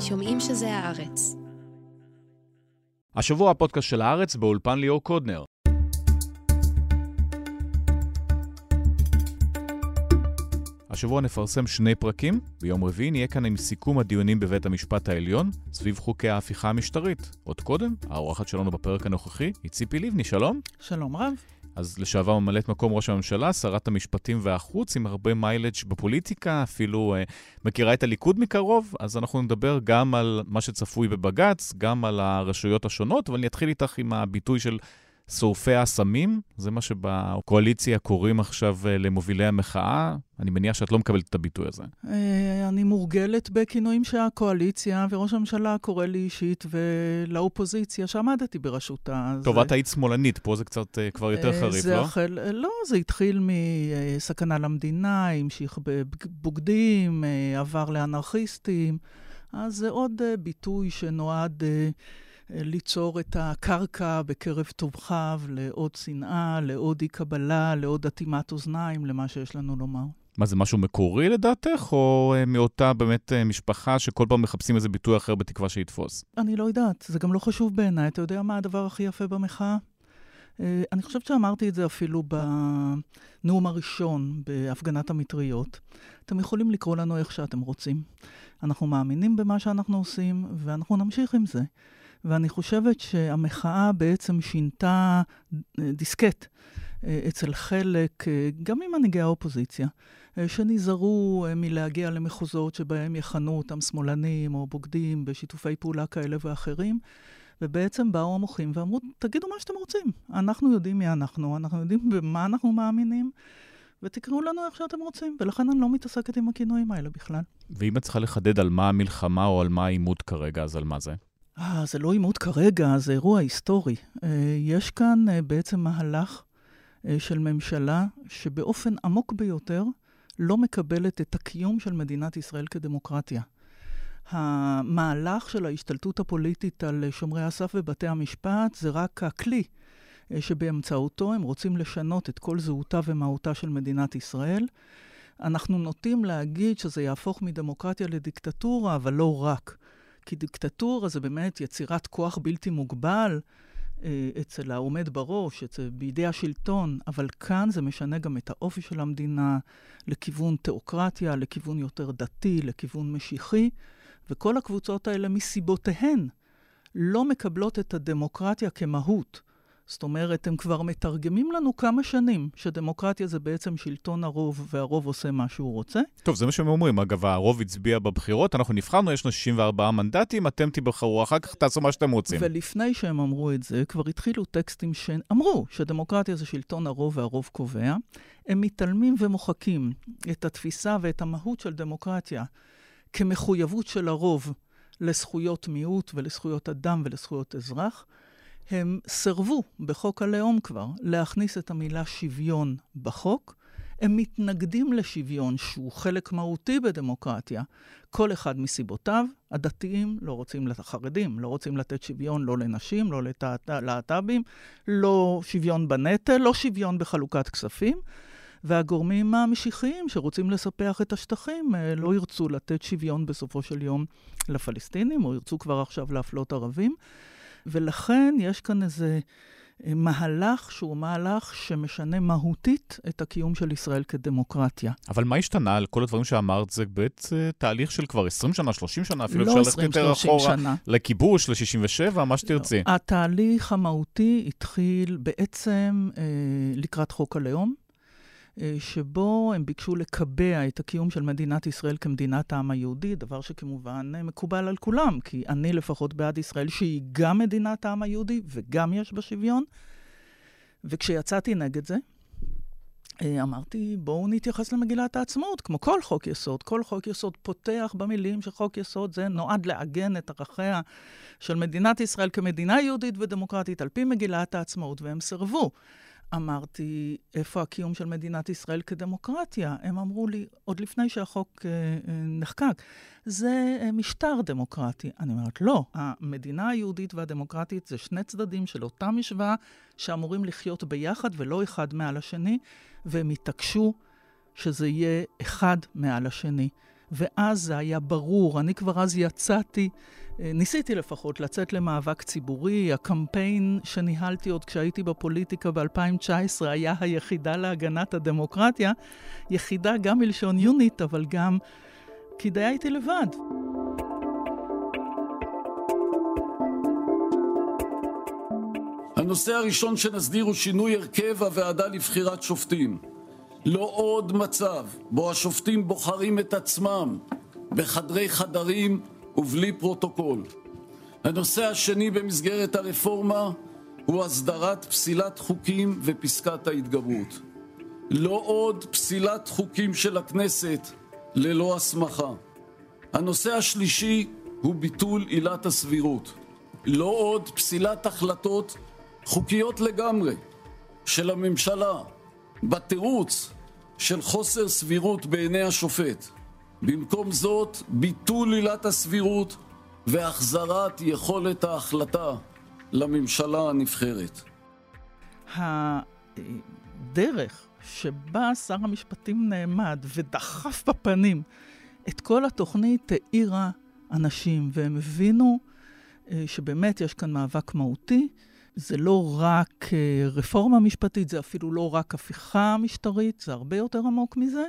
שומעים שזה הארץ. השבוע הפודקאסט של הארץ באולפן ליאור קודנר. השבוע נפרסם שני פרקים. ביום רביעי נהיה כאן עם סיכום הדיונים בבית המשפט העליון סביב חוקי ההפיכה המשטרית. עוד קודם, האורחת שלנו בפרק הנוכחי היא ציפי לבני, שלום. שלום רב. אז לשעבר ממלאת מקום ראש הממשלה, שרת המשפטים והחוץ, עם הרבה מיילג' בפוליטיקה, אפילו uh, מכירה את הליכוד מקרוב, אז אנחנו נדבר גם על מה שצפוי בבג"ץ, גם על הרשויות השונות, אבל אני אתחיל איתך עם הביטוי של שורפי הסמים, זה מה שבקואליציה קוראים עכשיו אה, למובילי המחאה. אני מניח שאת לא מקבלת את הביטוי הזה. אה, אני מורגלת בכינויים שהקואליציה וראש הממשלה קורא לי אישית ולאופוזיציה שעמדתי בראשותה. טוב, את היית שמאלנית, פה זה קצת אה, כבר יותר חריף, לא? החל, לא, זה התחיל מסכנה למדינה, המשיך בבוגדים, עבר לאנרכיסטים. אז זה עוד ביטוי שנועד... ליצור את הקרקע בקרב תומכיו לעוד שנאה, לעוד אי-קבלה, לעוד אטימת אוזניים למה שיש לנו לומר. מה, זה משהו מקורי לדעתך, או אה, מאותה באמת אה, משפחה שכל פעם מחפשים איזה ביטוי אחר בתקווה שיתפוס? אני לא יודעת, זה גם לא חשוב בעיניי. אתה יודע מה הדבר הכי יפה במחאה? אה, אני חושבת שאמרתי את זה אפילו בנאום הראשון בהפגנת המטריות. אתם יכולים לקרוא לנו איך שאתם רוצים. אנחנו מאמינים במה שאנחנו עושים, ואנחנו נמשיך עם זה. ואני חושבת שהמחאה בעצם שינתה אה, דיסקט אה, אצל חלק, אה, גם ממנהיגי האופוזיציה, שנזהרו מלהגיע למחוזות שבהם יכנו אותם שמאלנים או בוגדים בשיתופי פעולה כאלה ואחרים. ובעצם באו המוחים ואמרו, תגידו מה שאתם רוצים. אנחנו יודעים מי אנחנו, אנחנו יודעים במה אנחנו מאמינים, ותקראו לנו איך שאתם רוצים. ולכן אני לא מתעסקת עם הכינויים האלה בכלל. ואם את צריכה לחדד על מה המלחמה או על מה העימות כרגע, אז על מה זה? אה, זה לא עימות כרגע, זה אירוע היסטורי. אה, יש כאן אה, בעצם מהלך אה, של ממשלה שבאופן עמוק ביותר לא מקבלת את הקיום של מדינת ישראל כדמוקרטיה. המהלך של ההשתלטות הפוליטית על שומרי הסף ובתי המשפט זה רק הכלי שבאמצעותו הם רוצים לשנות את כל זהותה ומהותה של מדינת ישראל. אנחנו נוטים להגיד שזה יהפוך מדמוקרטיה לדיקטטורה, אבל לא רק. כי דיקטטורה זה באמת יצירת כוח בלתי מוגבל אה, אצל העומד בראש, אצל, בידי השלטון, אבל כאן זה משנה גם את האופי של המדינה לכיוון תיאוקרטיה, לכיוון יותר דתי, לכיוון משיחי, וכל הקבוצות האלה מסיבותיהן לא מקבלות את הדמוקרטיה כמהות. זאת אומרת, הם כבר מתרגמים לנו כמה שנים שדמוקרטיה זה בעצם שלטון הרוב, והרוב עושה מה שהוא רוצה. טוב, זה מה שהם אומרים. אגב, הרוב הצביע בבחירות, אנחנו נבחרנו, יש לנו 64 מנדטים, אתם תבחרו, אחר כך תעשו מה שאתם רוצים. ולפני שהם אמרו את זה, כבר התחילו טקסטים שאמרו שדמוקרטיה זה שלטון הרוב והרוב קובע. הם מתעלמים ומוחקים את התפיסה ואת המהות של דמוקרטיה כמחויבות של הרוב לזכויות מיעוט ולזכויות אדם ולזכויות אזרח. הם סירבו בחוק הלאום כבר להכניס את המילה שוויון בחוק. הם מתנגדים לשוויון שהוא חלק מהותי בדמוקרטיה, כל אחד מסיבותיו. הדתיים לא רוצים, החרדים לא רוצים לתת שוויון לא לנשים, לא ללהט"בים, לא שוויון בנטל, לא שוויון בחלוקת כספים. והגורמים המשיחיים שרוצים לספח את השטחים אה, לא ירצו לתת שוויון בסופו של יום לפלסטינים, או ירצו כבר עכשיו להפלות ערבים. ולכן יש כאן איזה אה, מהלך שהוא מהלך שמשנה מהותית את הקיום של ישראל כדמוקרטיה. אבל מה השתנה על כל הדברים שאמרת? זה בעצם אה, תהליך של כבר 20 שנה, 30 שנה, אפילו לא אפשר ללכת יותר אחורה. שנה. לכיבוש, ל-67, מה שתרצי. לא. התהליך המהותי התחיל בעצם אה, לקראת חוק הלאום. אה, שבו הם ביקשו לקבע את הקיום של מדינת ישראל כמדינת העם היהודי, דבר שכמובן אה, מקובל על כולם, כי אני לפחות בעד ישראל שהיא גם מדינת העם היהודי וגם יש בה שוויון. וכשיצאתי נגד זה, אה, אמרתי, בואו נתייחס למגילת העצמאות, כמו כל חוק יסוד. כל חוק יסוד פותח במילים שחוק יסוד זה נועד לעגן את ערכיה של מדינת ישראל כמדינה יהודית ודמוקרטית על פי מגילת העצמאות, והם סירבו. אמרתי, איפה הקיום של מדינת ישראל כדמוקרטיה? הם אמרו לי, עוד לפני שהחוק אה, אה, נחקק, זה אה, משטר דמוקרטי. אני אומרת, לא, המדינה היהודית והדמוקרטית זה שני צדדים של אותה משוואה שאמורים לחיות ביחד ולא אחד מעל השני, והם התעקשו שזה יהיה אחד מעל השני. ואז זה היה ברור, אני כבר אז יצאתי, ניסיתי לפחות לצאת למאבק ציבורי. הקמפיין שניהלתי עוד כשהייתי בפוליטיקה ב-2019 היה היחידה להגנת הדמוקרטיה, יחידה גם מלשון unit, אבל גם כי די הייתי לבד. הנושא הראשון שנסדיר הוא שינוי הרכב הוועדה לבחירת שופטים. לא עוד מצב בו השופטים בוחרים את עצמם בחדרי חדרים ובלי פרוטוקול. הנושא השני במסגרת הרפורמה הוא הסדרת פסילת חוקים ופסקת ההתגברות. לא עוד פסילת חוקים של הכנסת ללא הסמכה. הנושא השלישי הוא ביטול עילת הסבירות. לא עוד פסילת החלטות חוקיות לגמרי של הממשלה בתירוץ של חוסר סבירות בעיני השופט. במקום זאת, ביטול עילת הסבירות והחזרת יכולת ההחלטה לממשלה הנבחרת. הדרך שבה שר המשפטים נעמד ודחף בפנים את כל התוכנית האירה אנשים, והם הבינו אה, שבאמת יש כאן מאבק מהותי. זה לא רק אה, רפורמה משפטית, זה אפילו לא רק הפיכה משטרית, זה הרבה יותר עמוק מזה.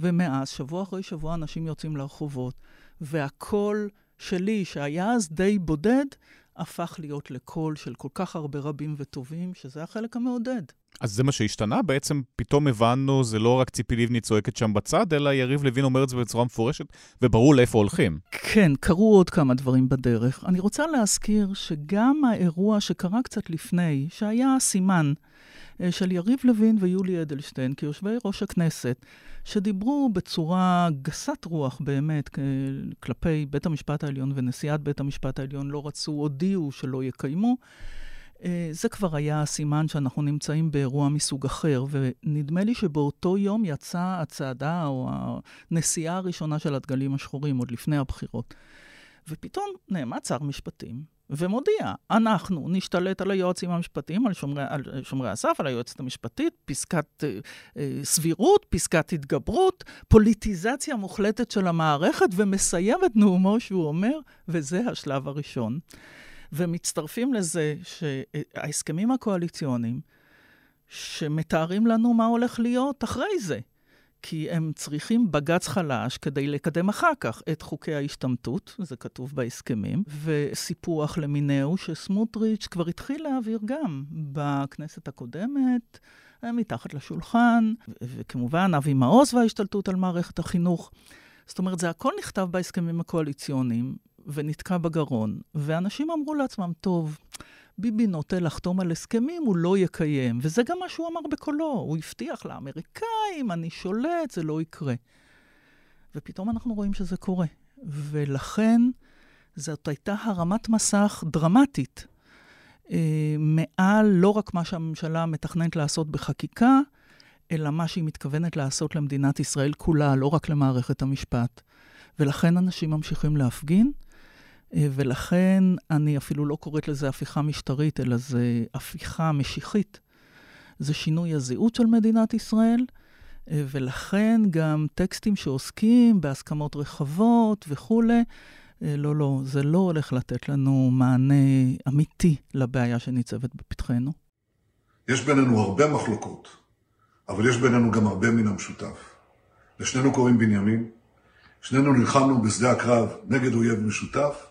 ומאז, שבוע אחרי שבוע, אנשים יוצאים לרחובות, והקול שלי, שהיה אז די בודד, הפך להיות לקול של כל כך הרבה רבים וטובים, שזה החלק המעודד. אז זה מה שהשתנה? בעצם פתאום הבנו, זה לא רק ציפי לבני צועקת שם בצד, אלא יריב לוין אומר את זה בצורה מפורשת, וברור לאיפה הולכים. כן, קרו עוד כמה דברים בדרך. אני רוצה להזכיר שגם האירוע שקרה קצת לפני, שהיה סימן של יריב לוין ויולי אדלשטיין כיושבי ראש הכנסת, שדיברו בצורה גסת רוח באמת כלפי בית המשפט העליון ונשיאת בית המשפט העליון, לא רצו, הודיעו שלא יקיימו. אה, זה כבר היה הסימן שאנחנו נמצאים באירוע מסוג אחר, ונדמה לי שבאותו יום יצאה הצעדה או הנסיעה הראשונה של הדגלים השחורים, עוד לפני הבחירות. ופתאום נעמד שר משפטים ומודיע, אנחנו נשתלט על היועצים המשפטיים, על שומרי, על שומרי הסף, על היועצת המשפטית, פסקת אה, אה, סבירות, פסקת התגברות, פוליטיזציה מוחלטת של המערכת, ומסיים את נאומו שהוא אומר, וזה השלב הראשון. ומצטרפים לזה שההסכמים הקואליציוניים, שמתארים לנו מה הולך להיות אחרי זה. כי הם צריכים בג"ץ חלש כדי לקדם אחר כך את חוקי ההשתמטות, זה כתוב בהסכמים, וסיפוח למיניהו שסמוטריץ' כבר התחיל להעביר גם בכנסת הקודמת, מתחת לשולחן, וכמובן אבי מעוז וההשתלטות על מערכת החינוך. זאת אומרת, זה הכל נכתב בהסכמים הקואליציוניים, ונתקע בגרון, ואנשים אמרו לעצמם, טוב, ביבי נוטה לחתום על הסכמים, הוא לא יקיים. וזה גם מה שהוא אמר בקולו. הוא הבטיח לאמריקאים, אני שולט, זה לא יקרה. ופתאום אנחנו רואים שזה קורה. ולכן זאת הייתה הרמת מסך דרמטית. אה, מעל לא רק מה שהממשלה מתכננת לעשות בחקיקה, אלא מה שהיא מתכוונת לעשות למדינת ישראל כולה, לא רק למערכת המשפט. ולכן אנשים ממשיכים להפגין, ולכן אני אפילו לא קוראת לזה הפיכה משטרית, אלא זה הפיכה משיחית. זה שינוי הזהות של מדינת ישראל, אה, ולכן גם טקסטים שעוסקים בהסכמות רחבות וכולי, אה, לא, לא, זה לא הולך לתת לנו מענה אמיתי לבעיה שניצבת בפתחנו. יש בינינו הרבה מחלוקות, אבל יש בינינו גם הרבה מן המשותף. לשנינו קוראים בנימין, שנינו נלחמנו בשדה הקרב נגד אויב משותף,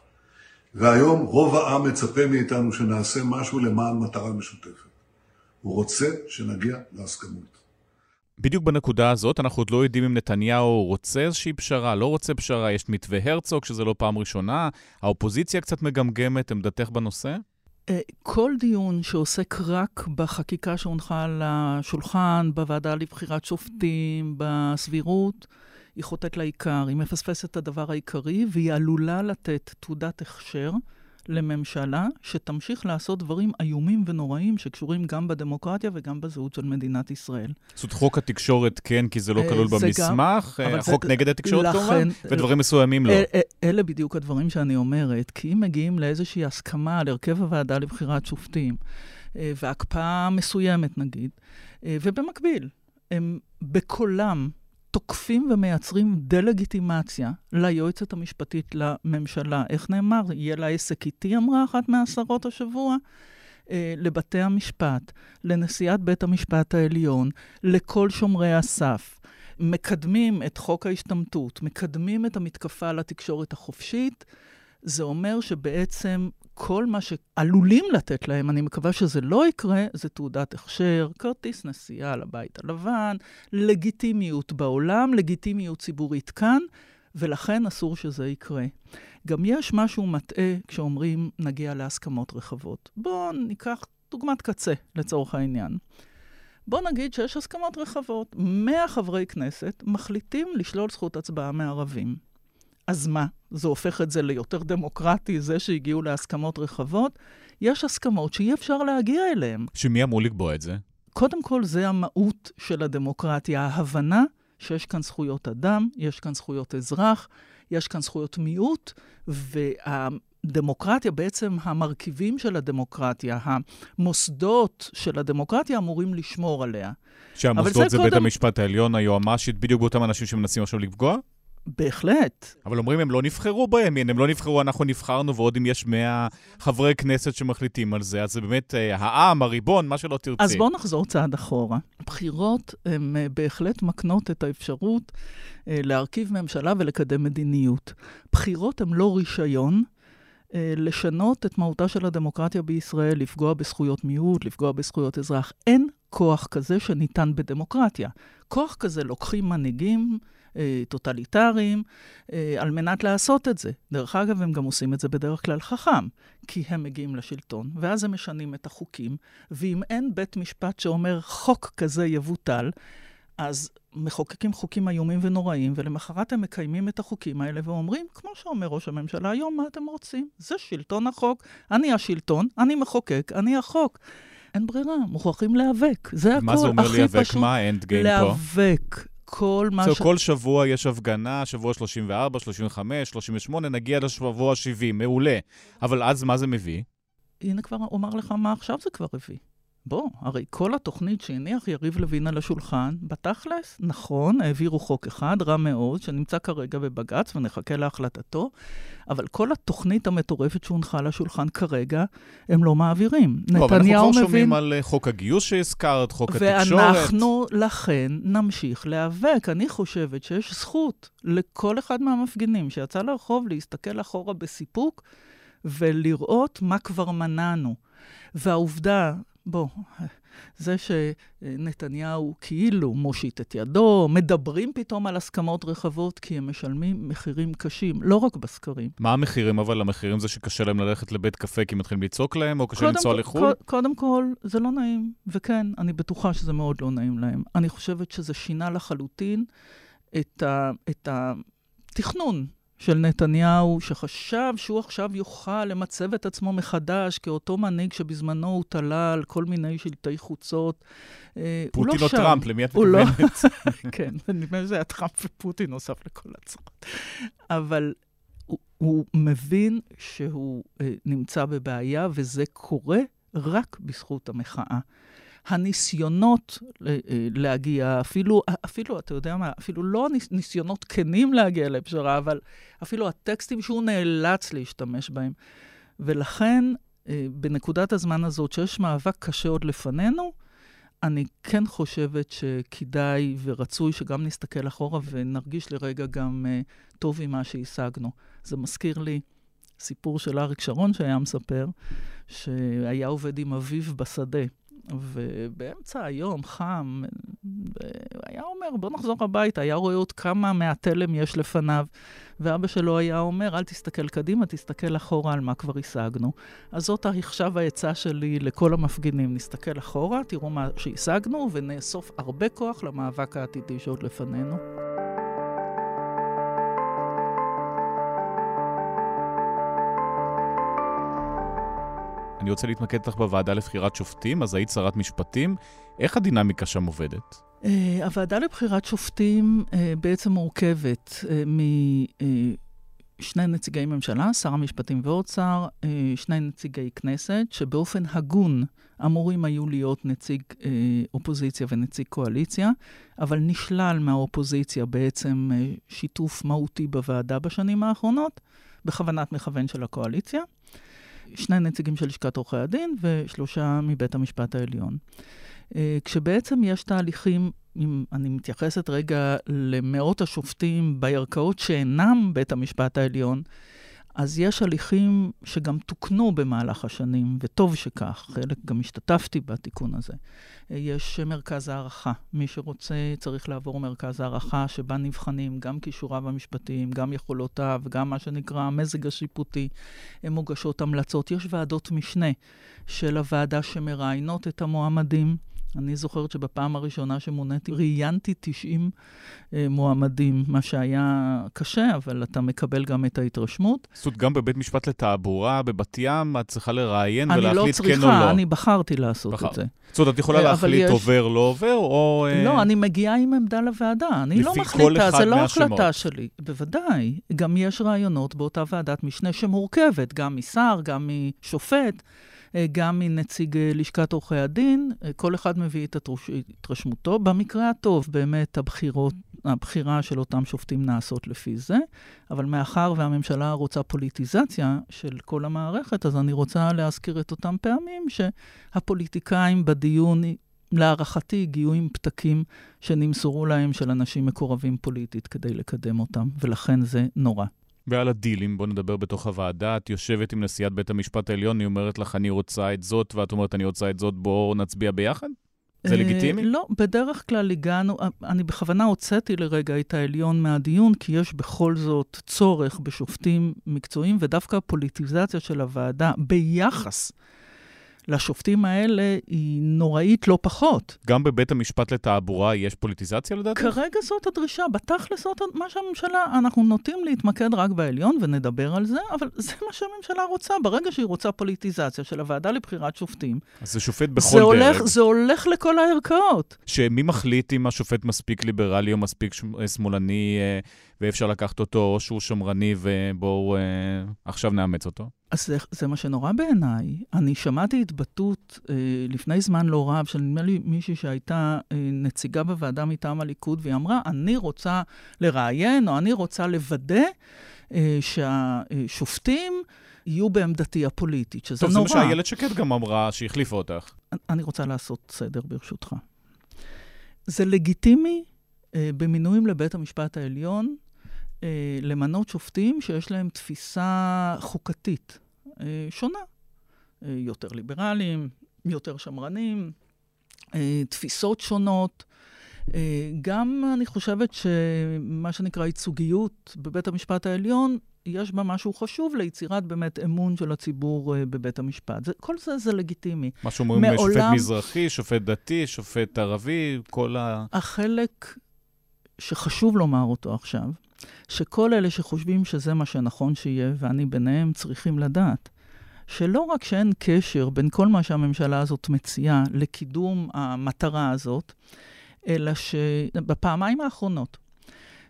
והיום רוב העם מצפה מאיתנו שנעשה משהו למען מטרה משותפת. הוא רוצה שנגיע להסכמות. בדיוק בנקודה הזאת, אנחנו עוד לא יודעים אם נתניהו רוצה איזושהי פשרה, לא רוצה פשרה, יש מתווה הרצוג, שזה לא פעם ראשונה, האופוזיציה קצת מגמגמת, עמדתך בנושא? אה, כל דיון שעוסק רק בחקיקה שהונחה על השולחן, בוועדה לבחירת שופטים, בסבירות, היא חוטאת לעיקר, היא מפספסת את הדבר העיקרי, והיא עלולה לתת תעודת הכשר לממשלה שתמשיך לעשות דברים איומים ונוראים שקשורים גם בדמוקרטיה וגם בזהות של מדינת ישראל. זאת אומרת, חוק התקשורת כן, כי זה לא אה, כלול במסמך, גם, החוק זה, נגד התקשורת לכן, כמובן, ודברים מסוימים לא. אל, אלה בדיוק הדברים שאני אומרת, כי אם מגיעים לאיזושהי הסכמה על הרכב הוועדה לבחירת שופטים, אה, והקפאה מסוימת נגיד, אה, ובמקביל, הם בקולם תוקפים ומייצרים דה-לגיטימציה ליועצת המשפטית לממשלה. איך נאמר? יהיה לה עסק איתי, אמרה אחת מהשרות השבוע. אה, לבתי המשפט, לנשיאת בית המשפט העליון, לכל שומרי הסף. מקדמים את חוק ההשתמטות, מקדמים את המתקפה על התקשורת החופשית, זה אומר שבעצם כל מה שעלולים לתת להם, אני מקווה שזה לא יקרה, זה תעודת הכשר, כרטיס נסיעה לבית הלבן, לגיטימיות בעולם, לגיטימיות ציבורית כאן, ולכן אסור שזה יקרה. גם יש משהו מטעה כשאומרים נגיע להסכמות רחבות. בואו ניקח דוגמת קצה לצורך העניין. בואו נגיד שיש הסכמות רחבות. 100 חברי כנסת מחליטים לשלול זכות הצבעה מערבים. אז מה? זה הופך את זה ליותר דמוקרטי, זה שהגיעו להסכמות רחבות? יש הסכמות שאי אפשר להגיע אליהן. שמי אמור לקבוע את זה? קודם כל, זה המהות של הדמוקרטיה, ההבנה שיש כאן זכויות אדם, יש כאן זכויות אזרח, יש כאן זכויות מיעוט, והדמוקרטיה, בעצם המרכיבים של הדמוקרטיה, המוסדות של הדמוקרטיה אמורים לשמור עליה. שהמוסדות זה, זה קודם... בית המשפט העליון, היועמ"שית, בדיוק באותם אנשים שמנסים עכשיו לפגוע? בהחלט. אבל אומרים, הם לא נבחרו בימין, הם לא נבחרו, אנחנו נבחרנו, ועוד אם יש 100 חברי כנסת שמחליטים על זה, אז זה באמת אה, העם, הריבון, מה שלא תרצי. אז בואו נחזור צעד אחורה. בחירות הן אה, בהחלט מקנות את האפשרות אה, להרכיב ממשלה ולקדם מדיניות. בחירות הן לא רישיון. לשנות את מהותה של הדמוקרטיה בישראל, לפגוע בזכויות מיעוט, לפגוע בזכויות אזרח. אין כוח כזה שניתן בדמוקרטיה. כוח כזה לוקחים מנהיגים, אה, טוטליטריים, אה, על מנת לעשות את זה. דרך אגב, הם גם עושים את זה בדרך כלל חכם, כי הם מגיעים לשלטון, ואז הם משנים את החוקים, ואם אין בית משפט שאומר חוק כזה יבוטל, אז מחוקקים חוקים איומים ונוראים, ולמחרת הם מקיימים את החוקים האלה ואומרים, כמו שאומר ראש הממשלה היום, מה אתם רוצים? זה שלטון החוק. אני השלטון, אני מחוקק, אני החוק. אין ברירה, מוכרחים להיאבק. זה הכל הכי פשוט. מה זה אומר להיאבק? מה האנד גיים פה? להיאבק. כל מה ש... כל שבוע יש הפגנה, שבוע 34, 35, 38, נגיע לשבוע 70, מעולה. אבל אז מה זה מביא? הנה כבר אומר לך מה עכשיו זה כבר הביא. בוא, הרי כל התוכנית שהניח יריב לוין על השולחן, בתכלס, נכון, העבירו חוק אחד, רע מאוד, שנמצא כרגע בבג"ץ ונחכה להחלטתו, אבל כל התוכנית המטורפת שהונחה על השולחן כרגע, הם לא מעבירים. לא, נתניהו מבין... אבל אנחנו כבר שומעים על אה, חוק הגיוס שהזכרת, חוק התקשורת. ואנחנו, לכן, נמשיך להיאבק. אני חושבת שיש זכות לכל אחד מהמפגינים שיצא לרחוב להסתכל אחורה בסיפוק ולראות מה כבר מנענו. והעובדה בוא, זה שנתניהו כאילו מושיט את ידו, מדברים פתאום על הסכמות רחבות, כי הם משלמים מחירים קשים, לא רק בסקרים. מה המחירים אבל? המחירים זה שקשה להם ללכת לבית קפה כי מתחילים לצעוק להם, או קשה לנסוע לחו"ל? קודם כל, זה לא נעים, וכן, אני בטוחה שזה מאוד לא נעים להם. אני חושבת שזה שינה לחלוטין את, ה, את התכנון של נתניהו, שחשב שהוא עכשיו יוכל למצב את עצמו מחדש כאותו מנהיג שבזמנו הוא תלה על כל מיני שלטי חוצות. אה, פוטין לא או טראמפ, למי את לא- מתכוונת? לא... כן, נדמה לי שזה היה טראמפ ופוטין נוסף לכל הצרות. אבל הוא, הוא מבין שהוא אה, נמצא בבעיה, וזה קורה רק בזכות המחאה. הניסיונות אה, להגיע, אפילו, אפילו, אתה יודע מה, אפילו לא ניסיונות כנים להגיע לפשרה, אבל אפילו הטקסטים שהוא נאלץ להשתמש בהם. ולכן, אה, בנקודת הזמן הזאת, שיש מאבק קשה עוד לפנינו, אני כן חושבת שכדאי ורצוי שגם נסתכל אחורה ונרגיש לרגע גם uh, טוב עם מה שהשגנו. זה מזכיר לי סיפור של אריק שרון שהיה מספר, שהיה עובד עם אביו בשדה. ובאמצע היום, חם, היה אומר, בוא נחזור הביתה, היה רואה עוד כמה מהתלם יש לפניו. ואבא שלו היה אומר, אל תסתכל קדימה, תסתכל אחורה על מה כבר השגנו. אז זאת עכשיו העצה שלי לכל המפגינים, נסתכל אחורה, תראו מה שהשגנו, ונאסוף הרבה כוח למאבק העתידי שעוד לפנינו. אני רוצה להתמקד איתך בוועדה לבחירת שופטים, אז היית שרת משפטים. איך הדינמיקה שם עובדת? Uh, הוועדה לבחירת שופטים uh, בעצם מורכבת uh, שני נציגי ממשלה, שר המשפטים אה, שני נציגי כנסת, שבאופן הגון אמורים היו להיות נציג אה, אופוזיציה ונציג קואליציה, אבל נשלל מהאופוזיציה בעצם אה, שיתוף מהותי בוועדה בשנים האחרונות, בכוונת מכוון של הקואליציה. שני נציגים של לשכת עורכי הדין ושלושה מבית המשפט העליון. כשבעצם יש תהליכים אם אני מתייחסת רגע למאות השופטים בערכאות שאינם בית המשפט העליון, אז יש הליכים שגם תוקנו במהלך השנים, וטוב שכך, חלק גם השתתפתי בתיקון הזה. יש מרכז הערכה. מי שרוצה צריך לעבור מרכז הערכה, שבה נבחנים גם כישוריו המשפטיים, גם יכולותיו, גם מה שנקרא המזג השיפוטי. הן מוגשות המלצות. יש ועדות משנה של הוועדה שמראיינות את המועמדים. אני זוכרת שבפעם הראשונה שמוניתי ראיינתי 90 אה, מועמדים, מה שהיה קשה, אבל אתה מקבל גם את ההתרשמות. זאת אומרת, גם בבית משפט לתעבורה בבת ים, את צריכה לראיין ולהחליט לא צריכה, כן או לא. אני לא צריכה, אני בחרתי לעשות בחר. את זה. זאת אומרת, את יכולה להחליט יש... עובר, לא עובר, או... אה, לא, אני מגיעה עם עמדה לוועדה. אני לא מחליטה, זה לא החלטה שלי. בוודאי. גם יש רעיונות באותה ועדת משנה שמורכבת, גם משר, גם משופט. אה, גם מנציג אה, לשכת עורכי הדין, אה, כל אחד מביא את התרשמותו. במקרה הטוב, באמת הבחירות, הבחירה של אותם שופטים נעשות לפי זה, אבל מאחר והממשלה רוצה פוליטיזציה של כל המערכת, אז אני רוצה להזכיר את אותם פעמים שהפוליטיקאים בדיון להערכתי הגיעו עם פתקים שנמסרו להם של אנשים מקורבים פוליטית כדי לקדם אותם, ולכן זה נורא. ועל הדילים, בוא נדבר בתוך הוועדה. את יושבת עם נשיאת בית המשפט העליון, היא אומרת לך, אני רוצה את זאת, ואת אומרת, אני רוצה את זאת, בואו נצביע ביחד? זה אה, לגיטימי? לא, בדרך כלל הגענו, אני בכוונה הוצאתי לרגע את העליון מהדיון, כי יש בכל זאת צורך בשופטים מקצועיים, ודווקא הפוליטיזציה של הוועדה ביחס לשופטים האלה היא נוראית לא פחות. גם בבית המשפט לתעבורה יש פוליטיזציה לדעתך? כרגע זאת הדרישה. בתכלס זאת מה שהממשלה, אנחנו נוטים להתמקד רק בעליון ונדבר על זה, אבל זה מה שהממשלה רוצה. ברגע שהיא רוצה פוליטיזציה של הוועדה לבחירת שופטים... אז זה שופט בכל זה דרג. הולך, זה הולך לכל הערכאות. שמי מחליט אם השופט מספיק ליברלי או מספיק שמאלני, אה, ואפשר לקחת אותו, או שהוא שמרני, ובואו אה, עכשיו נאמץ אותו? אז זה, זה מה שנורא בעיניי. אני שמעתי התבטאות אה, לפני זמן לא רב של נדמה לי מישהי שהייתה אה, נציגה בוועדה מטעם הליכוד, והיא אמרה, אני רוצה לראיין, או אני רוצה לוודא אה, שהשופטים... יהיו בעמדתי הפוליטית, שזה טוב, נורא. טוב, זה מה שאיילת שקד גם אמרה, שהחליפה אותך. אני רוצה לעשות סדר, ברשותך. זה לגיטימי אה, במינויים לבית המשפט העליון אה, למנות שופטים שיש להם תפיסה חוקתית אה, שונה. אה, יותר ליברליים, יותר שמרנים, אה, תפיסות שונות. אה, גם אני חושבת שמה שנקרא ייצוגיות בבית המשפט העליון, יש בה משהו חשוב ליצירת באמת אמון של הציבור uh, בבית המשפט. זה, כל זה זה לגיטימי. מה שאומרים מעולם... שופט מזרחי, שופט דתי, שופט ערבי, כל ה... החלק שחשוב לומר אותו עכשיו, שכל אלה שחושבים שזה מה שנכון שיהיה, ואני ביניהם, צריכים לדעת שלא רק שאין קשר בין כל מה שהממשלה הזאת מציעה לקידום המטרה הזאת, אלא שבפעמיים האחרונות,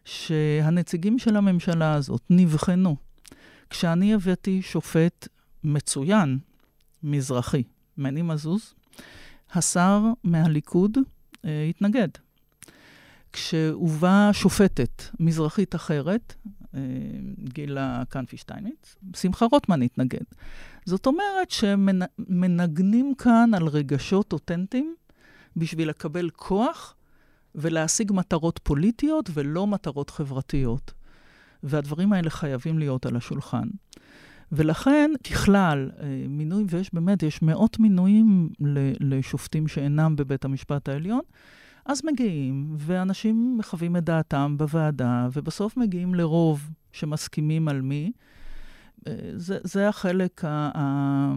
שהנציגים של הממשלה הזאת נבחנו, כשאני הבאתי שופט מצוין, מזרחי, מני מזוז, השר מהליכוד אה, התנגד. כשהובאה שופטת מזרחית אחרת, אה, גילה קנפי שטייניץ, שמחה רוטמן התנגד. זאת אומרת שמנגנים כאן על רגשות אותנטיים בשביל לקבל כוח ולהשיג מטרות פוליטיות ולא מטרות חברתיות. והדברים האלה חייבים להיות על השולחן. ולכן, ככלל, אה, מינוי, ויש באמת, יש מאות מינויים לשופטים שאינם בבית המשפט העליון, אז מגיעים, ואנשים מחווים את דעתם בוועדה, ובסוף מגיעים לרוב שמסכימים על מי. אה, זה, זה החלק, ה, ה,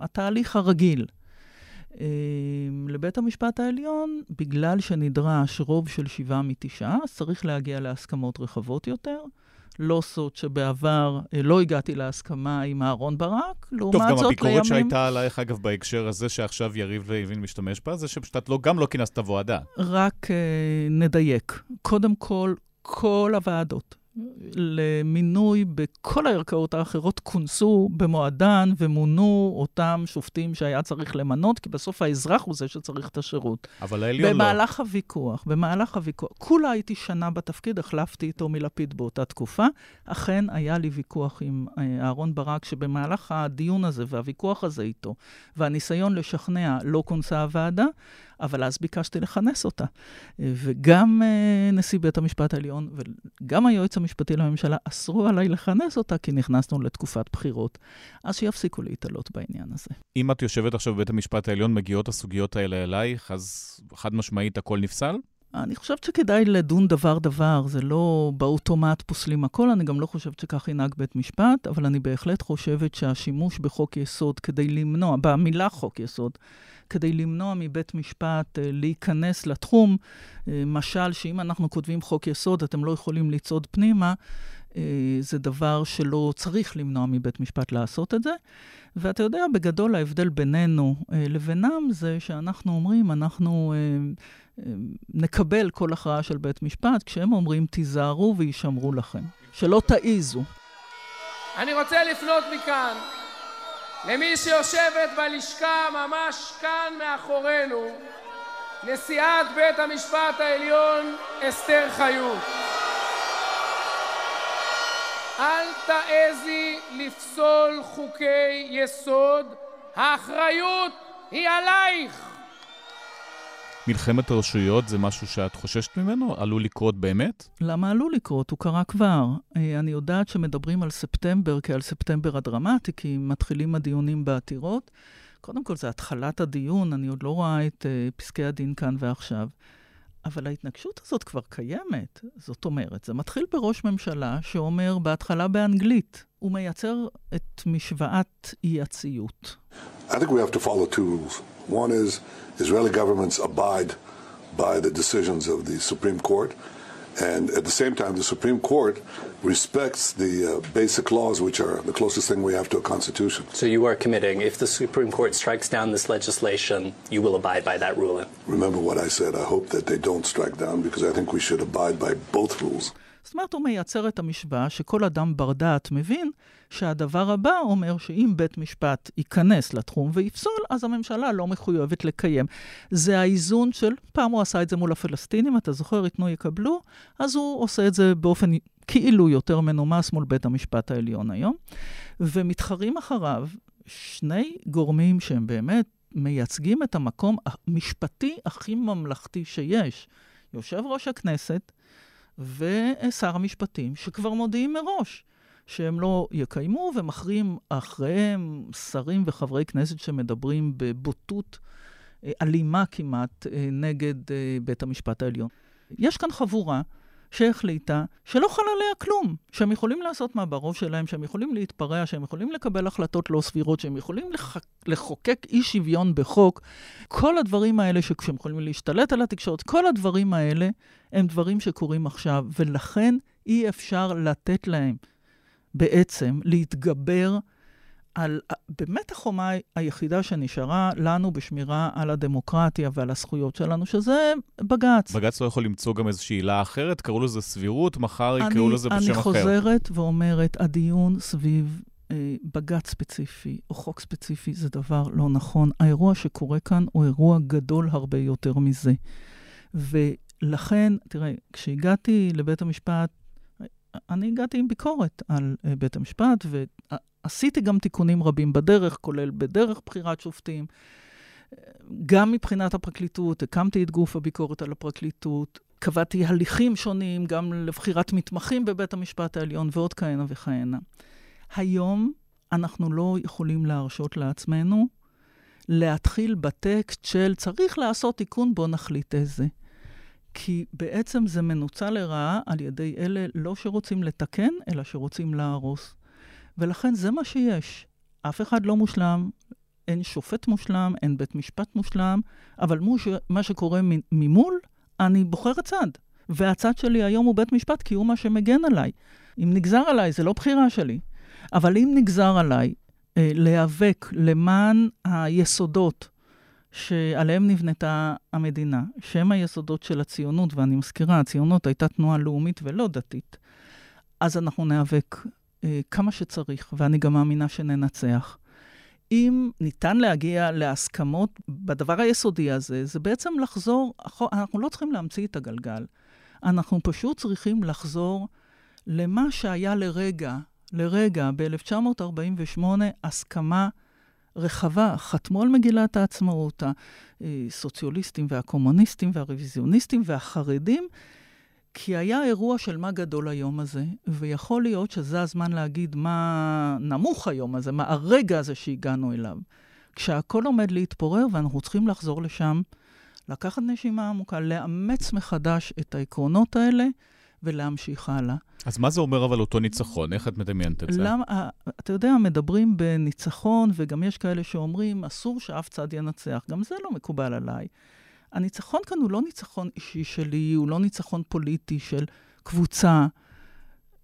התהליך הרגיל. אה, לבית המשפט העליון, בגלל שנדרש רוב של שבעה מתשעה, אז צריך להגיע להסכמות רחבות יותר. לא סוד שבעבר אה, לא הגעתי להסכמה עם אהרון ברק, לעומת זאת לימים... טוב, גם הביקורת שהייתה עלייך, אגב, בהקשר הזה שעכשיו יריב לוין משתמש בה, זה שפשוט את לא, גם לא כינסת ועדה. רק uh, נדייק. קודם כל, כל הוועדות למינוי בכל הערכאות האחרות כונסו במועדן ומונו אותם שופטים שהיה צריך למנות, כי בסוף האזרח הוא זה שצריך את השירות. אבל העליון לא. במהלך הוויכוח, במהלך הוויכוח, כולה הייתי שנה בתפקיד, החלפתי איתו מלפיד באותה תקופה. אכן היה לי ויכוח עם אה, אהרן ברק, שבמהלך הדיון הזה והוויכוח הזה איתו, והניסיון לשכנע, לא כונסה הוועדה. אבל אז ביקשתי לכנס אותה. וגם uh, נשיא בית המשפט העליון וגם היועץ המשפטי לממשלה אסרו עליי לכנס אותה, כי נכנסנו לתקופת בחירות. אז שיפסיקו להתעלות בעניין הזה. אם את יושבת עכשיו בבית המשפט העליון, מגיעות הסוגיות האלה אלייך, אז חד משמעית הכל נפסל? אני חושבת שכדאי לדון דבר-דבר, זה לא באוטומט פוסלים הכל, אני גם לא חושבת שכך ינהג בית משפט, אבל אני בהחלט חושבת שהשימוש בחוק יסוד כדי למנוע, במילה חוק יסוד, כדי למנוע מבית משפט uh, להיכנס לתחום. Uh, משל, שאם אנחנו כותבים חוק יסוד, אתם לא יכולים לצעוד פנימה, uh, זה דבר שלא צריך למנוע מבית משפט לעשות את זה. ואתה יודע, בגדול ההבדל בינינו לבינם זה שאנחנו אומרים, אנחנו נקבל כל הכרעה של בית משפט, כשהם אומרים, תיזהרו ויישמרו לכם. שלא תעיזו. אני רוצה לפנות מכאן למי שיושבת בלשכה ממש כאן מאחורינו, נשיאת בית המשפט העליון אסתר חיות. אל תעזי לפסול חוקי יסוד, האחריות היא עלייך. מלחמת הרשויות זה משהו שאת חוששת ממנו? עלול לקרות באמת? למה עלול לקרות? הוא קרה כבר. אה, אני יודעת שמדברים על ספטמבר כעל ספטמבר הדרמטי, כי מתחילים הדיונים בעתירות. קודם כל, זה התחלת הדיון, אני עוד לא רואה את uh, פסקי הדין כאן ועכשיו. אבל ההתנגשות הזאת כבר קיימת. זאת אומרת, זה מתחיל בראש ממשלה שאומר בהתחלה באנגלית, הוא מייצר את משוואת אי-הציות. I think we have to follow two rules. One is Israeli governments abide by the decisions of the Supreme Court. And at the same time, the Supreme Court respects the uh, basic laws, which are the closest thing we have to a constitution. So you are committing, if the Supreme Court strikes down this legislation, you will abide by that ruling? Remember what I said. I hope that they don't strike down because I think we should abide by both rules. זאת אומרת, הוא מייצר את המשוואה שכל אדם בר דעת מבין שהדבר הבא אומר שאם בית משפט ייכנס לתחום ויפסול, אז הממשלה לא מחויבת לקיים. זה האיזון של, פעם הוא עשה את זה מול הפלסטינים, אתה זוכר, ייתנו יקבלו, אז הוא עושה את זה באופן כאילו יותר מנומס מול בית המשפט העליון היום. ומתחרים אחריו שני גורמים שהם באמת מייצגים את המקום המשפטי הכי ממלכתי שיש. יושב ראש הכנסת, ושר המשפטים, שכבר מודיעים מראש שהם לא יקיימו, ומכריעים אחריהם שרים וחברי כנסת שמדברים בבוטות אה, אלימה כמעט אה, נגד אה, בית המשפט העליון. יש כאן חבורה שהחליטה שלא חל עליה כלום, שהם יכולים לעשות מה בראש שלהם, שהם יכולים להתפרע, שהם יכולים לקבל החלטות לא סבירות, שהם יכולים לח... לחוקק אי שוויון בחוק. כל הדברים האלה שהם יכולים להשתלט על התקשורת, כל הדברים האלה הם דברים שקורים עכשיו, ולכן אי אפשר לתת להם בעצם להתגבר על באמת החומה היחידה שנשארה לנו בשמירה על הדמוקרטיה ועל הזכויות שלנו, שזה בג"ץ. בג"ץ לא יכול למצוא גם איזושהי עילה אחרת? קראו לזה סבירות, מחר יקראו לזה בשם אחר. אני חוזרת ואומרת, הדיון סביב אה, בג"ץ ספציפי או חוק ספציפי זה דבר לא נכון. האירוע שקורה כאן הוא אירוע גדול הרבה יותר מזה. ולכן, תראה, כשהגעתי לבית המשפט, אני הגעתי עם ביקורת על uh, בית המשפט, ועשיתי גם תיקונים רבים בדרך, כולל בדרך בחירת שופטים. גם מבחינת הפרקליטות, הקמתי את גוף הביקורת על הפרקליטות, קבעתי הליכים שונים, גם לבחירת מתמחים בבית המשפט העליון ועוד כהנה וכהנה. היום אנחנו לא יכולים להרשות לעצמנו להתחיל בטקסט של צריך לעשות תיקון, בוא נחליט איזה. כי בעצם זה מנוצל לרעה על ידי אלה לא שרוצים לתקן, אלא שרוצים להרוס. ולכן זה מה שיש. אף אחד לא מושלם, אין שופט מושלם, אין בית משפט מושלם, אבל מוש, מה שקורה ממול, אני בוחרת צד. והצד שלי היום הוא בית משפט, כי הוא מה שמגן עליי. אם נגזר עליי, זה לא בחירה שלי. אבל אם נגזר עליי אה, להיאבק למען היסודות שעליהם נבנתה המדינה, שהם היסודות של הציונות, ואני מזכירה, הציונות הייתה תנועה לאומית ולא דתית. אז אנחנו ניאבק אה, כמה שצריך, ואני גם מאמינה שננצח. אם ניתן להגיע להסכמות בדבר היסודי הזה, זה בעצם לחזור, אנחנו לא צריכים להמציא את הגלגל. אנחנו פשוט צריכים לחזור למה שהיה לרגע, לרגע, ב-1948, הסכמה רחבה. חתמו על מגילת העצמאות הסוציאליסטים והקומוניסטים והרוויזיוניסטים והחרדים, כי היה אירוע של מה גדול היום הזה, ויכול להיות שזה הזמן להגיד מה נמוך היום הזה, מה הרגע הזה שהגענו אליו. כשהכול עומד להתפורר ואנחנו צריכים לחזור לשם, לקחת נשימה עמוקה, לאמץ מחדש את העקרונות האלה ולהמשיך הלאה. אז מה זה אומר אבל אותו ניצחון? איך את מדמיינת את זה? למה, אתה יודע, מדברים בניצחון, וגם יש כאלה שאומרים, אסור שאף צד ינצח. גם זה לא מקובל עליי. הניצחון כאן הוא לא ניצחון אישי שלי, הוא לא ניצחון פוליטי של קבוצה.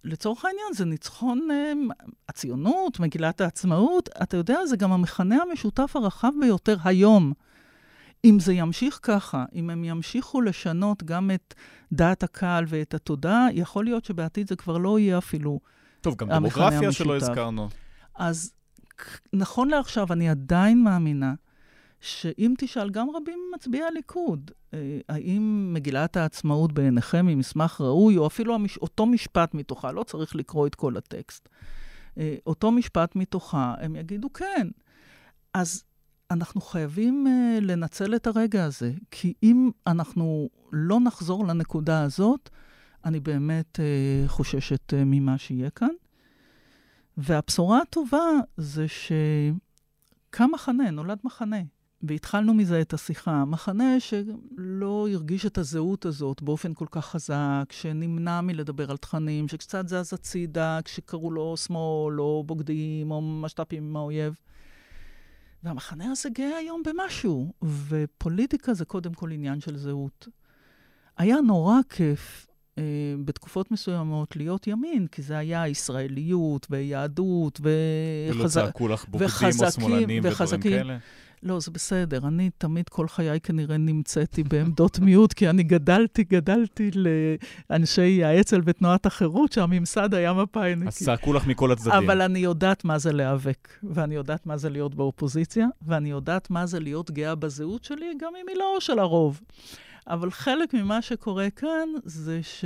לצורך העניין, זה ניצחון אה, הציונות, מגילת העצמאות. אתה יודע, זה גם המכנה המשותף הרחב ביותר היום. אם זה ימשיך ככה, אם הם ימשיכו לשנות גם את דעת הקהל ואת התודעה, יכול להיות שבעתיד זה כבר לא יהיה אפילו טוב, גם דמוגרפיה שלא הזכרנו. אז נכון לעכשיו, אני עדיין מאמינה שאם תשאל גם רבים מצביעי הליכוד, אה, האם מגילת העצמאות בעיניכם היא מסמך ראוי, או אפילו המש... אותו משפט מתוכה, לא צריך לקרוא את כל הטקסט, אה, אותו משפט מתוכה, הם יגידו כן. אז אנחנו חייבים uh, לנצל את הרגע הזה, כי אם אנחנו לא נחזור לנקודה הזאת, אני באמת uh, חוששת uh, ממה שיהיה כאן. והבשורה הטובה זה שקם מחנה, נולד מחנה. והתחלנו מזה את השיחה. מחנה שלא הרגיש את הזהות הזאת באופן כל כך חזק, שנמנע מלדבר על תכנים, שקצת זז הצידה, כשקראו לו שמאל, או בוגדים, או משת"פים עם האויב. והמחנה הזה גאה היום במשהו, ופוליטיקה זה קודם כל עניין של זהות. היה נורא כיף אה, בתקופות מסוימות להיות ימין, כי זה היה ישראליות ויהדות וחזקים. ולא צעקו לך בוגדים או שמאלנים ודברים כאלה? לא, זה בסדר. אני תמיד כל חיי כנראה נמצאתי בעמדות מיעוט, כי אני גדלתי, גדלתי לאנשי האצ"ל ותנועת החירות, שהממסד היה מפא"יניקי. אז צעקו לך מכל הצדדים. אבל אני יודעת מה זה להיאבק, ואני יודעת מה זה להיות באופוזיציה, ואני יודעת מה זה להיות גאה בזהות שלי, גם אם היא לא של הרוב. אבל חלק ממה שקורה כאן זה ש...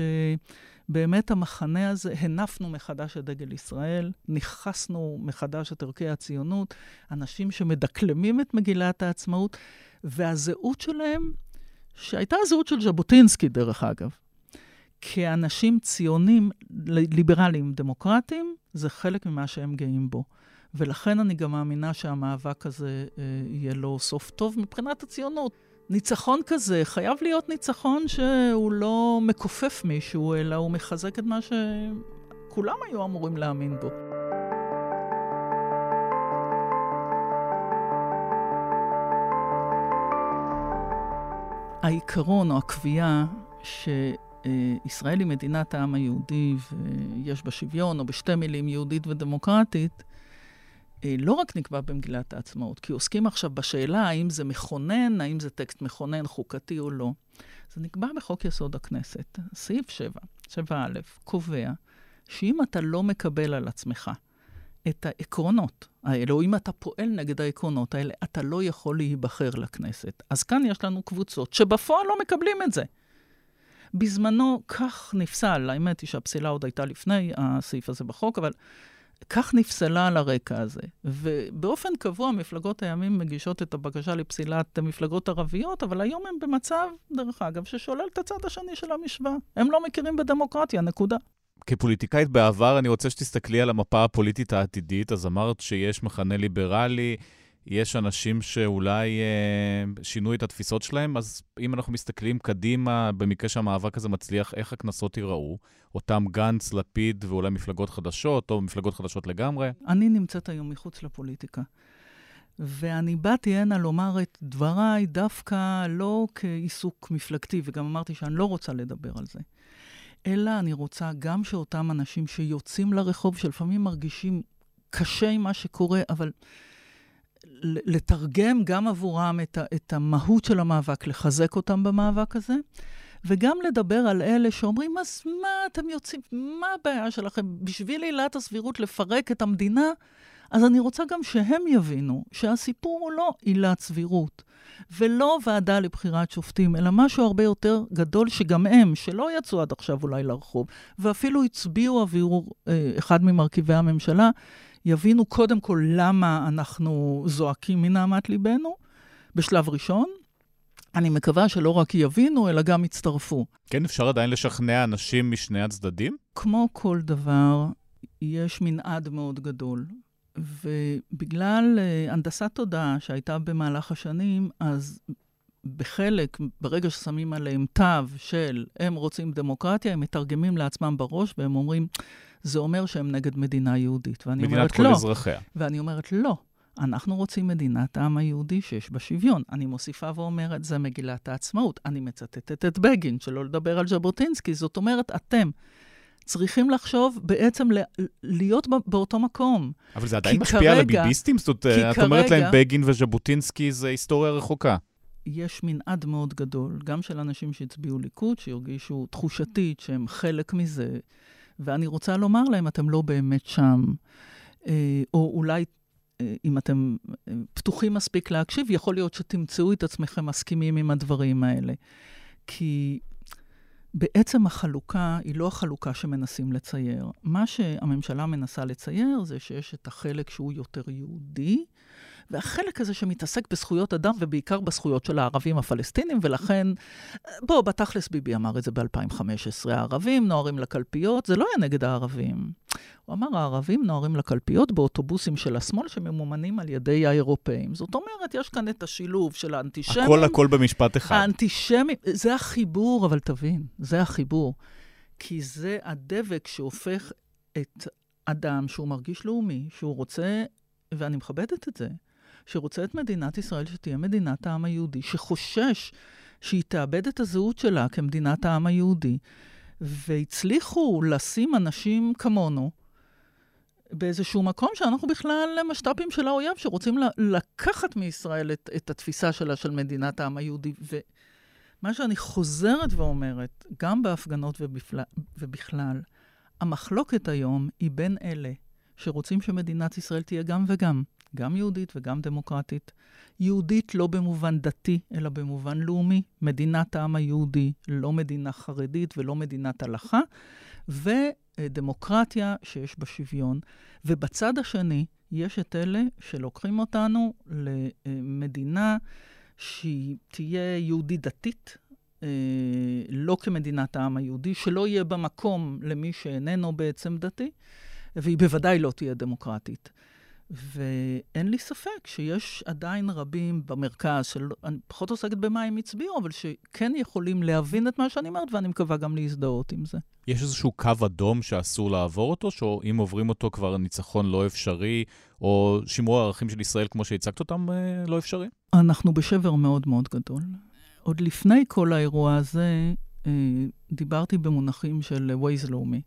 באמת המחנה הזה, הנפנו מחדש את דגל ישראל, ניכסנו מחדש את ערכי הציונות, אנשים שמדקלמים את מגילת העצמאות, והזהות שלהם, שהייתה הזהות של ז'בוטינסקי, דרך אגב, כאנשים ציונים, ליברליים, דמוקרטיים, זה חלק ממה שהם גאים בו. ולכן אני גם מאמינה שהמאבק הזה אה, יהיה לו סוף טוב מבחינת הציונות. ניצחון כזה חייב להיות ניצחון שהוא לא מכופף מישהו, אלא הוא מחזק את מה שכולם היו אמורים להאמין בו. העיקרון או הקביעה שישראל היא מדינת העם היהודי ויש בה שוויון, או בשתי מילים יהודית ודמוקרטית, לא רק נקבע במגילת העצמאות, כי עוסקים עכשיו בשאלה האם זה מכונן, האם זה טקסט מכונן חוקתי או לא. זה נקבע בחוק יסוד הכנסת. סעיף 7, 7א, קובע שאם אתה לא מקבל על עצמך את העקרונות האלה, או אם אתה פועל נגד העקרונות האלה, אתה לא יכול להיבחר לכנסת. אז כאן יש לנו קבוצות שבפועל לא מקבלים את זה. בזמנו כך נפסל, האמת היא שהפסילה עוד הייתה לפני הסעיף הזה בחוק, אבל כך נפסלה על הרקע הזה. ובאופן קבוע, מפלגות הימין מגישות את הבקשה לפסילת מפלגות ערביות, אבל היום הם במצב, דרך אגב, ששולל את הצד השני של המשוואה. הם לא מכירים בדמוקרטיה, נקודה. כפוליטיקאית בעבר, אני רוצה שתסתכלי על המפה הפוליטית העתידית. אז אמרת שיש מחנה ליברלי, יש אנשים שאולי אה, שינו את התפיסות שלהם, אז אם אנחנו מסתכלים קדימה, במקרה שהמאבק הזה מצליח, איך הכנסות ייראו? אותם גנץ, לפיד ואולי מפלגות חדשות, או מפלגות חדשות לגמרי? אני נמצאת היום מחוץ לפוליטיקה. ואני באתי הנה לומר את דבריי דווקא לא כעיסוק מפלגתי, וגם אמרתי שאני לא רוצה לדבר על זה, אלא אני רוצה גם שאותם אנשים שיוצאים לרחוב, שלפעמים מרגישים קשה עם מה שקורה, אבל לתרגם גם עבורם את, ה, את המהות של המאבק, לחזק אותם במאבק הזה, וגם לדבר על אלה שאומרים, אז מה אתם יוצאים, מה הבעיה שלכם? בשביל עילת הסבירות לפרק את המדינה? אז אני רוצה גם שהם יבינו שהסיפור הוא לא עילת סבירות, ולא ועדה לבחירת שופטים, אלא משהו הרבה יותר גדול, שגם הם, שלא יצאו עד עכשיו אולי לרחוב, ואפילו הצביעו עבור אה, אחד ממרכיבי הממשלה, יבינו קודם כל למה אנחנו זועקים מנהמת ליבנו, בשלב ראשון. אני מקווה שלא רק יבינו, אלא גם יצטרפו. כן, אפשר עדיין לשכנע אנשים משני הצדדים? כמו כל דבר, יש מנעד מאוד גדול. ובגלל uh, הנדסת תודעה שהייתה במהלך השנים, אז בחלק, ברגע ששמים עליהם תו של הם רוצים דמוקרטיה, הם מתרגמים לעצמם בראש והם אומרים, זה אומר שהם נגד מדינה יהודית. ואני אומרת, לא. מדינת כל אזרחיה. ואני אומרת, לא. אנחנו רוצים מדינת העם היהודי שיש בה שוויון. אני מוסיפה ואומרת, זה מגילת העצמאות. אני מצטטת את בגין, שלא לדבר על ז'בוטינסקי. זאת אומרת, אתם צריכים לחשוב בעצם להיות באותו מקום. אבל זה עדיין משפיע כרגע, על הביביסטים? זאת אומרת, את אומרת להם בגין וז'בוטינסקי זה היסטוריה רחוקה. יש מנעד מאוד גדול, גם של אנשים שהצביעו ליכוד, שהרגישו תחושתית שהם חלק מזה, ואני רוצה לומר להם, אתם לא באמת שם. אה, או אולי אה, אם אתם אה, פתוחים מספיק להקשיב, יכול להיות שתמצאו את עצמכם מסכימים עם הדברים האלה. כי בעצם החלוקה היא לא החלוקה שמנסים לצייר. מה שהממשלה מנסה לצייר זה שיש את החלק שהוא יותר יהודי, והחלק הזה שמתעסק בזכויות אדם, ובעיקר בזכויות של הערבים הפלסטינים, ולכן, בוא, בתכלס ביבי אמר את זה ב-2015, הערבים נוהרים לקלפיות, זה לא היה נגד הערבים. הוא אמר, הערבים נוהרים לקלפיות באוטובוסים של השמאל שממומנים על ידי האירופאים. זאת אומרת, יש כאן את השילוב של האנטישמים. הכל הכל במשפט אחד. האנטישמים, זה החיבור, אבל תבין, זה החיבור. כי זה הדבק שהופך את אדם שהוא מרגיש לאומי, שהוא רוצה, ואני מכבדת את זה, שרוצה את מדינת ישראל שתהיה מדינת העם היהודי, שחושש שהיא תאבד את הזהות שלה כמדינת העם היהודי, והצליחו לשים אנשים כמונו באיזשהו מקום שאנחנו בכלל משת"פים של האויב, שרוצים לקחת מישראל את, את התפיסה שלה של מדינת העם היהודי. ומה שאני חוזרת ואומרת, גם בהפגנות ובפל... ובכלל, המחלוקת היום היא בין אלה שרוצים שמדינת ישראל תהיה גם וגם. גם יהודית וגם דמוקרטית. יהודית לא במובן דתי, אלא במובן לאומי. מדינת העם היהודי, לא מדינה חרדית ולא מדינת הלכה, ודמוקרטיה שיש בה שוויון. ובצד השני, יש את אלה שלוקחים אותנו למדינה שהיא תהיה יהודית דתית, אה, לא כמדינת העם היהודי, שלא יהיה בה מקום למי שאיננו בעצם דתי, והיא בוודאי לא תהיה דמוקרטית. ואין לי ספק שיש עדיין רבים במרכז, שאני פחות עוסקת במה הם הצביעו, אבל שכן יכולים להבין את מה שאני אומרת, ואני מקווה גם להזדהות עם זה. יש איזשהו קו אדום שאסור לעבור אותו, שאם עוברים אותו כבר ניצחון לא אפשרי, או שימור הערכים של ישראל כמו שהצגת אותם אה, לא אפשרי? אנחנו בשבר מאוד מאוד גדול. עוד לפני כל האירוע הזה, אה, דיברתי במונחים של ווייז לאומי.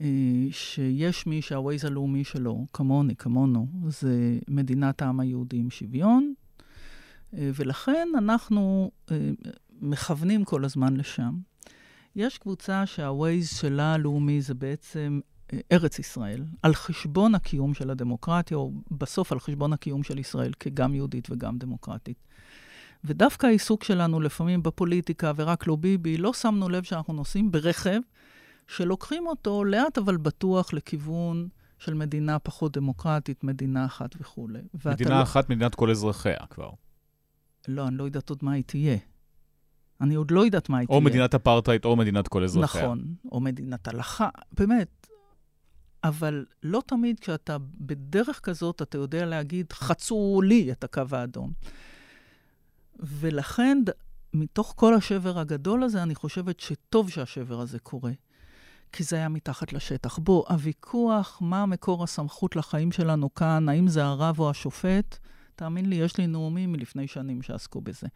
אה, שיש מי שהווייז הלאומי שלו, כמוני, כמונו, זה מדינת העם היהודי עם שוויון, אה, ולכן אנחנו אה, מכוונים כל הזמן לשם. יש קבוצה שהווייז שלה הלאומי זה בעצם ארץ ישראל, על חשבון הקיום של הדמוקרטיה, או בסוף על חשבון הקיום של ישראל כגם יהודית וגם דמוקרטית. ודווקא העיסוק שלנו לפעמים בפוליטיקה ורק לא ביבי, לא שמנו לב שאנחנו נוסעים ברכב שלוקחים אותו לאט אבל בטוח לכיוון של מדינה פחות דמוקרטית, מדינה אחת וכולי. מדינה לא... אחת, מדינת כל אזרחיה כבר. לא, אני לא יודעת עוד מה היא תהיה. אני עוד לא יודעת מה היא או תהיה. או מדינת אפרטהייד או מדינת כל אזרחיה. נכון, או מדינת הלכה, באמת. אבל לא תמיד כשאתה בדרך כזאת, אתה יודע להגיד, חצו לי את הקו האדום. ולכן, מתוך כל השבר הגדול הזה, אני חושבת שטוב שהשבר הזה קורה. כי זה היה מתחת לשטח. בוא, הוויכוח, מה מקור הסמכות לחיים שלנו כאן, האם זה הרב או השופט, תאמין לי, יש לי נאומים מלפני שנים שעסקו בזה.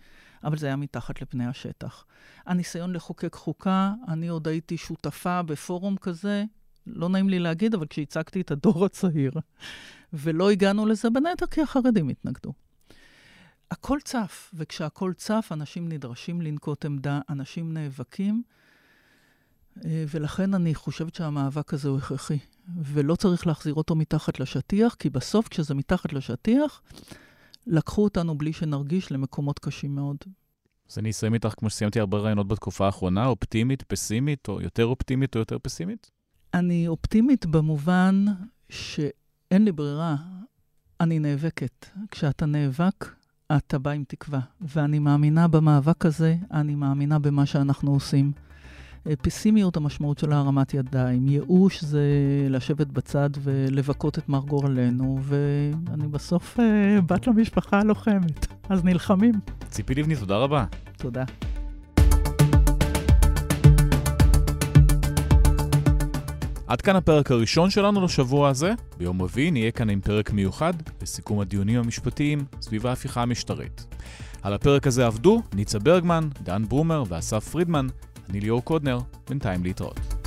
אבל זה היה מתחת לפני השטח. הניסיון לחוקק חוקה, אני עוד הייתי שותפה בפורום כזה, לא נעים לי להגיד, אבל כשהצגתי את הדור הצעיר, ולא הגענו לזה היתר כי החרדים התנגדו. הכל צף, וכשהכל צף, אנשים נדרשים לנקוט עמדה, אנשים נאבקים, ולכן אני חושבת שהמאבק הזה הוא הכרחי. ולא צריך להחזיר אותו מתחת לשטיח, כי בסוף, כשזה מתחת לשטיח, לקחו אותנו בלי שנרגיש למקומות קשים מאוד. אז אני אסיים איתך, כמו שסיימתי הרבה רעיונות בתקופה האחרונה, אופטימית, פסימית, או יותר אופטימית או יותר פסימית? אני אופטימית במובן שאין לי ברירה, אני נאבקת. כשאתה נאבק, אתה בא עם תקווה. ואני מאמינה במאבק הזה, אני מאמינה במה שאנחנו עושים. פסימיות, המשמעות שלה הרמת ידיים. ייאוש זה לשבת בצד ולבכות את מר גורלנו, ואני בסוף אה, בת למשפחה הלוחמת, אז נלחמים. ציפי לבני, תודה רבה. תודה. עד כאן הפרק הראשון שלנו לשבוע הזה. ביום רביעי נהיה כאן עם פרק מיוחד לסיכום הדיונים המשפטיים סביב ההפיכה המשטרית. על הפרק הזה עבדו ניצה ברגמן, דן ברומר ואסף פרידמן. אני ליאור קודנר, בינתיים להתראות.